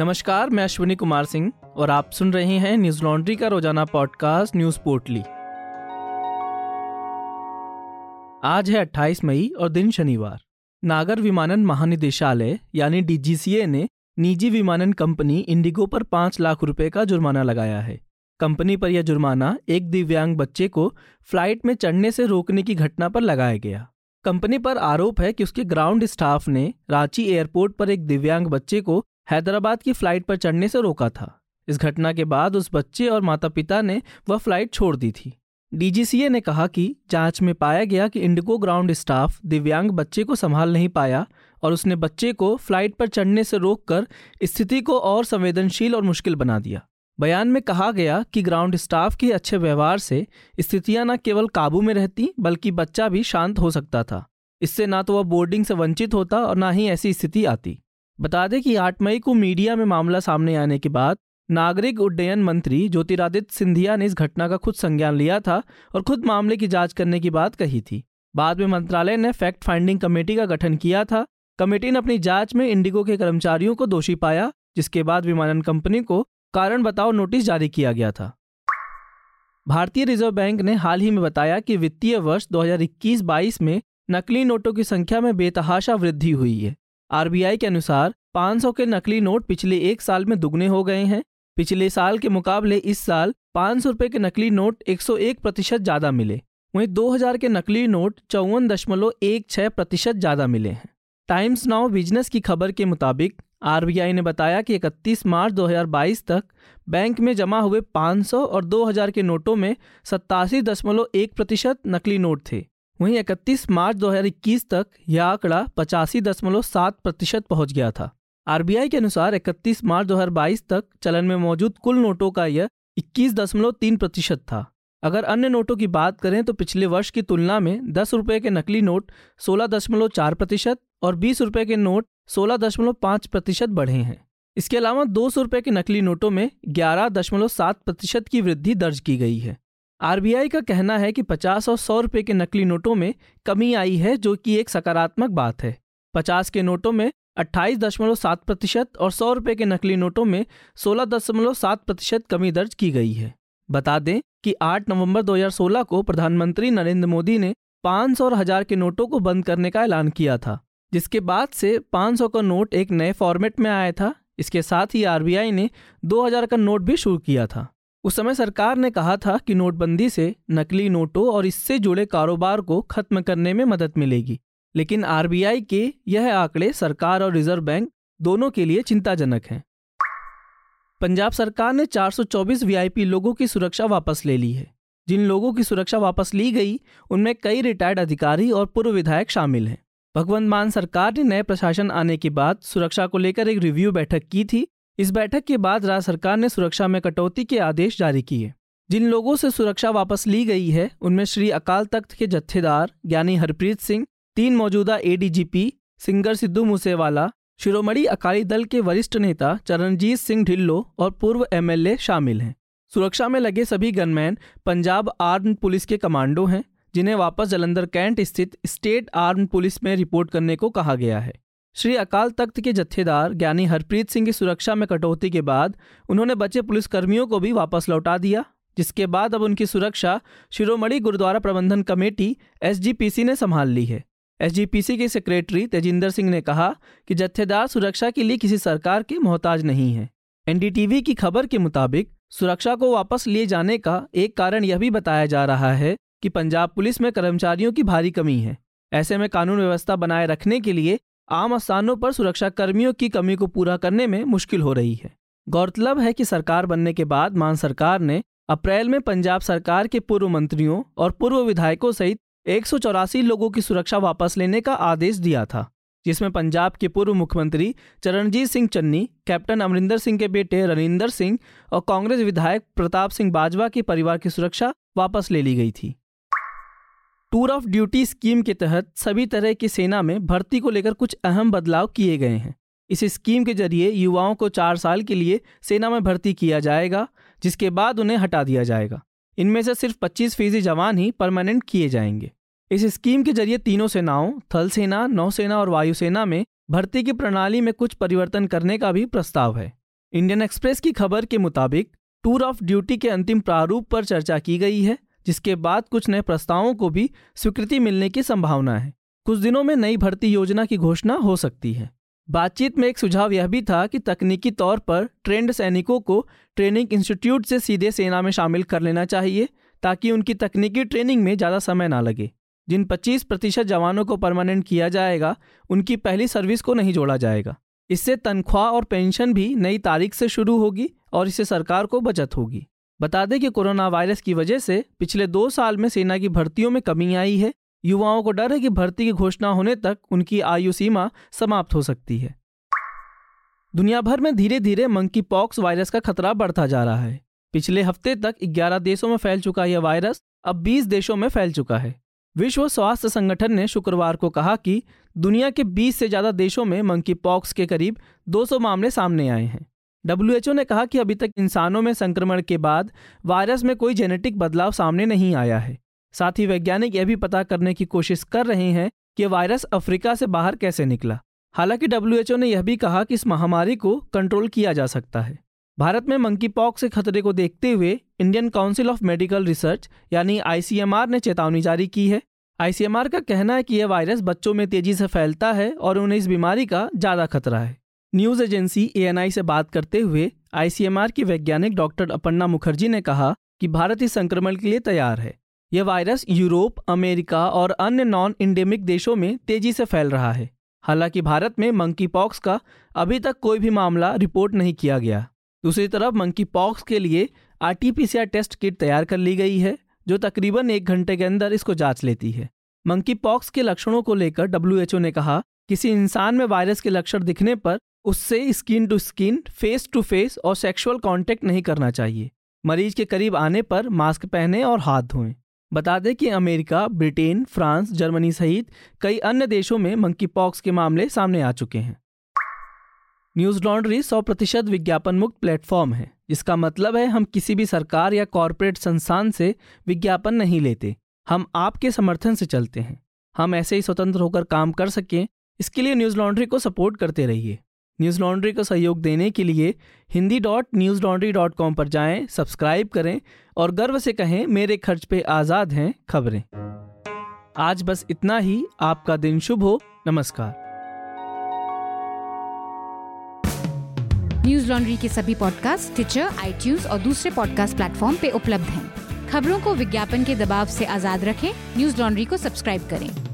नमस्कार, मैं अश्विनी कुमार सिंह और आप सुन रहे हैं न्यूज़ लॉन्ड्री का रोज़ाना पॉडकास्ट न्यूज़ पोर्टली। आज है 28 मई और दिन शनिवार। नागर विमानन महानिदेशालय, यानी डीजीसीए ने निजी विमानन कंपनी इंडिगो पर पाँच लाख रुपए का जुर्माना लगाया है। कंपनी पर यह जुर्माना एक दिव्यांग बच्चे को फ़्लाइट में चढ़ने से रोकने की घटना पर लगाया गया। कंपनी पर आरोप है कि उसके ग्राउंड स्टाफ ने रांची एयरपोर्ट पर एक दिव्यांग बच्चे को हैदराबाद की फ़्लाइट पर चढ़ने से रोका था। इस घटना के बाद उस बच्चे और माता पिता ने वह फ़्लाइट छोड़ दी थी। डीजीसीए ने कहा कि जाँच में पाया गया कि इंडिगो ग्राउंड स्टाफ दिव्यांग बच्चे को संभाल नहीं पाया और उसने बच्चे को फ़्लाइट पर चढ़ने से रोककर स्थिति को और संवेदनशील और मुश्किल बना दिया। बयान में कहा गया कि ग्राउंड स्टाफ के अच्छे व्यवहार से स्थितियाँ न केवल काबू में रहती, बल्कि बच्चा भी शांत हो सकता था। इससे ना तो वह बोर्डिंग से वंचित होता और ना ही ऐसी स्थिति आती। बता दें कि 8 मई को मीडिया में मामला सामने आने के बाद नागरिक उड्डयन मंत्री ज्योतिरादित्य सिंधिया ने इस घटना का खुद संज्ञान लिया था और खुद मामले की जाँच करने की बात कही थी। बाद में मंत्रालय ने फैक्ट फाइंडिंग कमेटी का गठन किया था। कमेटी ने अपनी जाँच में इंडिगो के कर्मचारियों को दोषी पाया, जिसके बाद विमानन कंपनी को कारण बताओ नोटिस जारी किया गया था। भारतीय रिज़र्व बैंक ने हाल ही में बताया कि वित्तीय वर्ष 2021-22 में नकली नोटों की संख्या में बेतहाशा वृद्धि हुई है। आरबीआई के अनुसार 500 के नकली नोट पिछले एक साल में दुगने हो गए हैं। पिछले साल के मुकाबले इस साल पाँच सौ के नकली नोट 101 प्रतिशत ज़्यादा मिले। वहीं 2000 के नकली नोट चौवन दशमलव एक छह प्रतिशत ज़्यादा मिले हैं। टाइम्स नाउ बिज़नेस की खबर के मुताबिक आरबीआई ने बताया कि 31 मार्च 2022 तक बैंक में जमा हुए 500 और 2000 के नोटों में सत्तासी दशमलव एक प्रतिशत नकली नोट थे। वहीं 31 मार्च 2021 तक यह आंकड़ा पचासी दशमलव सात प्रतिशत पहुँच गया था। आरबीआई के अनुसार 31 मार्च 2022 तक चलन में मौजूद कुल नोटों का यह इक्कीस दशमलव तीन प्रतिशत था। अगर अन्य नोटों की बात करें तो पिछले वर्ष की तुलना में दस रुपये के नकली नोट सोलह दशमलव चार प्रतिशत और बीस रुपये के नोट सोलह दशमलव पाँच प्रतिशत बढ़े हैं। इसके अलावा दो सौ रुपये के नकली नोटों में ग्यारह दशमलव सात प्रतिशत की वृद्धि दर्ज की गई है। आरबीआई का कहना है कि 50 और 100 रुपए के नकली नोटों में कमी आई है, जो कि एक सकारात्मक बात है। 50 के नोटों में अट्ठाईस दशमलव सात प्रतिशत और सौ रुपए के नकली नोटों में सोलह दशमलव सात प्रतिशत कमी दर्ज की गई है। बता दें कि 8 नवंबर 2016 को प्रधानमंत्री नरेंद्र मोदी ने 500 और हज़ार के नोटों को बंद करने का ऐलान किया था, जिसके बाद से 500 का नोट एक नए फॉर्मेट में आया था। इसके साथ ही आरबीआई ने 2000 का नोट भी शुरू किया था। उस समय सरकार ने कहा था कि नोटबंदी से नकली नोटों और इससे जुड़े कारोबार को खत्म करने में मदद मिलेगी। लेकिन आरबीआई के यह आंकड़े सरकार और रिज़र्व बैंक दोनों के लिए चिंताजनक हैं। पंजाब सरकार ने 424 वीआईपी लोगों की सुरक्षा वापस ले ली है। जिन लोगों की सुरक्षा वापस ली गई, उनमें कई रिटायर्ड अधिकारी और पूर्व विधायक शामिल हैं। भगवंत मान सरकार ने नए प्रशासन आने के बाद सुरक्षा को लेकर एक रिव्यू बैठक की थी इस बैठक के बाद राज्य सरकार ने सुरक्षा में कटौती के आदेश जारी किए। जिन लोगों से सुरक्षा वापस ली गई है, उनमें श्री अकाल तख्त के जत्थेदार ज्ञानी हरप्रीत सिंह, तीन मौजूदा एडीजीपी सिंगर सिद्धू मूसेवाला, शिरोमणि अकाली दल के वरिष्ठ नेता चरणजीत सिंह ढिल्लो और पूर्व एमएलए शामिल हैं। सुरक्षा में लगे सभी गनमैन पंजाब आर्म पुलिस के कमांडो हैं, जिन्हें वापस जलंधर कैंट स्थित स्टेट आर्म पुलिस में रिपोर्ट करने को कहा गया है। श्री अकाल तख्त के जत्थेदार ज्ञानी हरप्रीत सिंह की सुरक्षा में कटौती के बाद उन्होंने बचे पुलिसकर्मियों को भी वापस लौटा दिया, जिसके बाद अब उनकी सुरक्षा शिरोमणि गुरुद्वारा प्रबंधन कमेटी एसजीपीसी ने संभाल ली है। एसजीपीसी के सेक्रेटरी तेजिंदर सिंह ने कहा कि जत्थेदार सुरक्षा के लिए किसी सरकार के मोहताज नहीं है। एनडीटीवी की खबर के मुताबिक सुरक्षा को वापस लिए जाने का एक कारण यह भी बताया जा रहा है कि पंजाब पुलिस में कर्मचारियों की भारी कमी है। ऐसे में कानून व्यवस्था बनाए रखने के लिए आम स्थानों पर सुरक्षा कर्मियों की कमी को पूरा करने में मुश्किल हो रही है। गौरतलब है कि सरकार बनने के बाद मान सरकार ने अप्रैल में पंजाब सरकार के पूर्व मंत्रियों और पूर्व विधायकों सहित एक सौ चौरासी लोगों की सुरक्षा वापस लेने का आदेश दिया था, जिसमें पंजाब के पूर्व मुख्यमंत्री चरणजीत सिंह चन्नी, कैप्टन अमरिंदर सिंह के बेटे रनिंदर सिंह और कांग्रेस विधायक प्रताप सिंह बाजवा के परिवार की सुरक्षा वापस ले ली गई थी। टूर ऑफ़ ड्यूटी स्कीम के तहत सभी तरह की सेना में भर्ती को लेकर कुछ अहम बदलाव किए गए हैं। इस स्कीम के ज़रिए युवाओं को चार साल के लिए सेना में भर्ती किया जाएगा, जिसके बाद उन्हें हटा दिया जाएगा। इनमें से सिर्फ़ 25 फ़ीसदी जवान ही परमानेंट किए जाएँगे। इस स्कीम के ज़रिए तीनों सेनाओं, थल सेना नौसेना और वायुसेना में भर्ती की प्रणाली में कुछ परिवर्तन करने का भी प्रस्ताव है। इंडियन एक्सप्रेस की खबर के मुताबिक, टूर ऑफ़ ड्यूटी के अंतिम प्रारूप पर चर्चा की गई है। जिसके बाद कुछ नए प्रस्तावों को भी स्वीकृति मिलने की संभावना है। कुछ दिनों में नई भर्ती योजना की घोषणा हो सकती है। बातचीत में एक सुझाव यह भी था कि तकनीकी तौर पर ट्रेंड सैनिकों को ट्रेनिंग इंस्टीट्यूट से सीधे सेना में शामिल कर लेना चाहिए, ताकि उनकी तकनीकी ट्रेनिंग में ज़्यादा समय ना लगे। जिन 25 प्रतिशत जवानों को परमानेंट किया जाएगा, उनकी पहली सर्विस को नहीं जोड़ा जाएगा। इससे तनख्वाह और पेंशन भी नई तारीख से शुरू होगी और इससे सरकार को बचत होगी। बता दें कि कोरोना वायरस की वजह से पिछले दो साल में सेना की भर्तियों में कमी आई है। युवाओं को डर है कि भर्ती की घोषणा होने तक उनकी आयु सीमा समाप्त हो सकती है। दुनिया भर में धीरे धीरे मंकी पॉक्स वायरस का खतरा बढ़ता जा रहा है। पिछले हफ़्ते तक 11 देशों में फैल चुका यह वायरस अब 20 देशों में फैल चुका है। विश्व स्वास्थ्य संगठन ने शुक्रवार को कहा कि दुनिया के 20 से ज़्यादा देशों में मंकी पॉक्स के करीब 200 मामले सामने आए हैं। डब्ल्यूएचओ ने कहा कि अभी तक इंसानों में संक्रमण के बाद वायरस में कोई जेनेटिक बदलाव सामने नहीं आया है। साथ ही वैज्ञानिक यह भी पता करने की कोशिश कर रहे हैं कि वायरस अफ्रीका से बाहर कैसे निकला। हालाँकि डब्ल्यूएचओ ने यह भी कहा कि इस महामारी को कंट्रोल किया जा सकता है। भारत में मंकी पॉक्स के खतरे को देखते हुए Indian council of medical research यानी आईसीएमआर ने चेतावनी जारी की है। आईसीएमआर का कहना है कि यह वायरस बच्चों में तेज़ी से फैलता है और उन्हें इस बीमारी का ज़्यादा खतरा है। न्यूज़ एजेंसी एएनआई से बात करते हुए आईसीएमआर की वैज्ञानिक डॉक्टर अपर्णा मुखर्जी ने कहा कि भारत इस संक्रमण के लिए तैयार है। यह वायरस यूरोप, अमेरिका और अन्य नॉन इंडेमिक देशों में तेज़ी से फैल रहा है। हालाँकि भारत में मंकी पॉक्स का अभी तक कोई भी मामला रिपोर्ट नहीं किया गया। दूसरी तरफ़ मंकी पॉक्स के लिए आरटीपीसीआर टेस्ट किट तैयार कर ली गई है, जो तकरीबन एक घंटे के अंदर इसको जाँच लेती है। मंकी पॉक्स के लक्षणों को लेकर डब्ल्यूएचओ ने कहा, किसी इंसान में वायरस के लक्षण दिखने पर उससे skin to skin, face to face और सेक्सुअल कांटेक्ट नहीं करना चाहिए। मरीज़ के करीब आने पर मास्क पहने और हाथ धोएँ। बता दें कि अमेरिका, ब्रिटेन, फ्रांस, जर्मनी सहित कई अन्य देशों में मंकी पॉक्स के मामले सामने आ चुके हैं। न्यूज़ लॉन्ड्री सौ प्रतिशत विज्ञापन मुक्त प्लेटफॉर्म है, जिसका मतलब है हम किसी भी सरकार या कॉरपोरेट संस्थान से विज्ञापन नहीं लेते। हम आपके समर्थन से चलते हैं। हम ऐसे ही स्वतंत्र होकर काम कर सकें। इसके लिए न्यूज़ लॉन्ड्री को सपोर्ट करते रहिए। न्यूज़ लॉन्ड्री को सहयोग देने के लिए Hindi dot Newslaundry dot com पर जाएँ, सब्सक्राइब करें और गर्व से कहें मेरे खर्च पे आज़ाद हैं खबरें। आज बस इतना ही आपका दिन शुभ हो नमस्कार। न्यूज़ लॉन्ड्री के सभी पॉडकास्ट ट्विटर आई और दूसरे पॉडकास्ट प्लेटफॉर्म पे उपलब्ध हैं। खबरों को विज्ञापन के दबाव से आज़ाद रखें न्यूज़ लॉन्ड्री को सब्सक्राइब करें।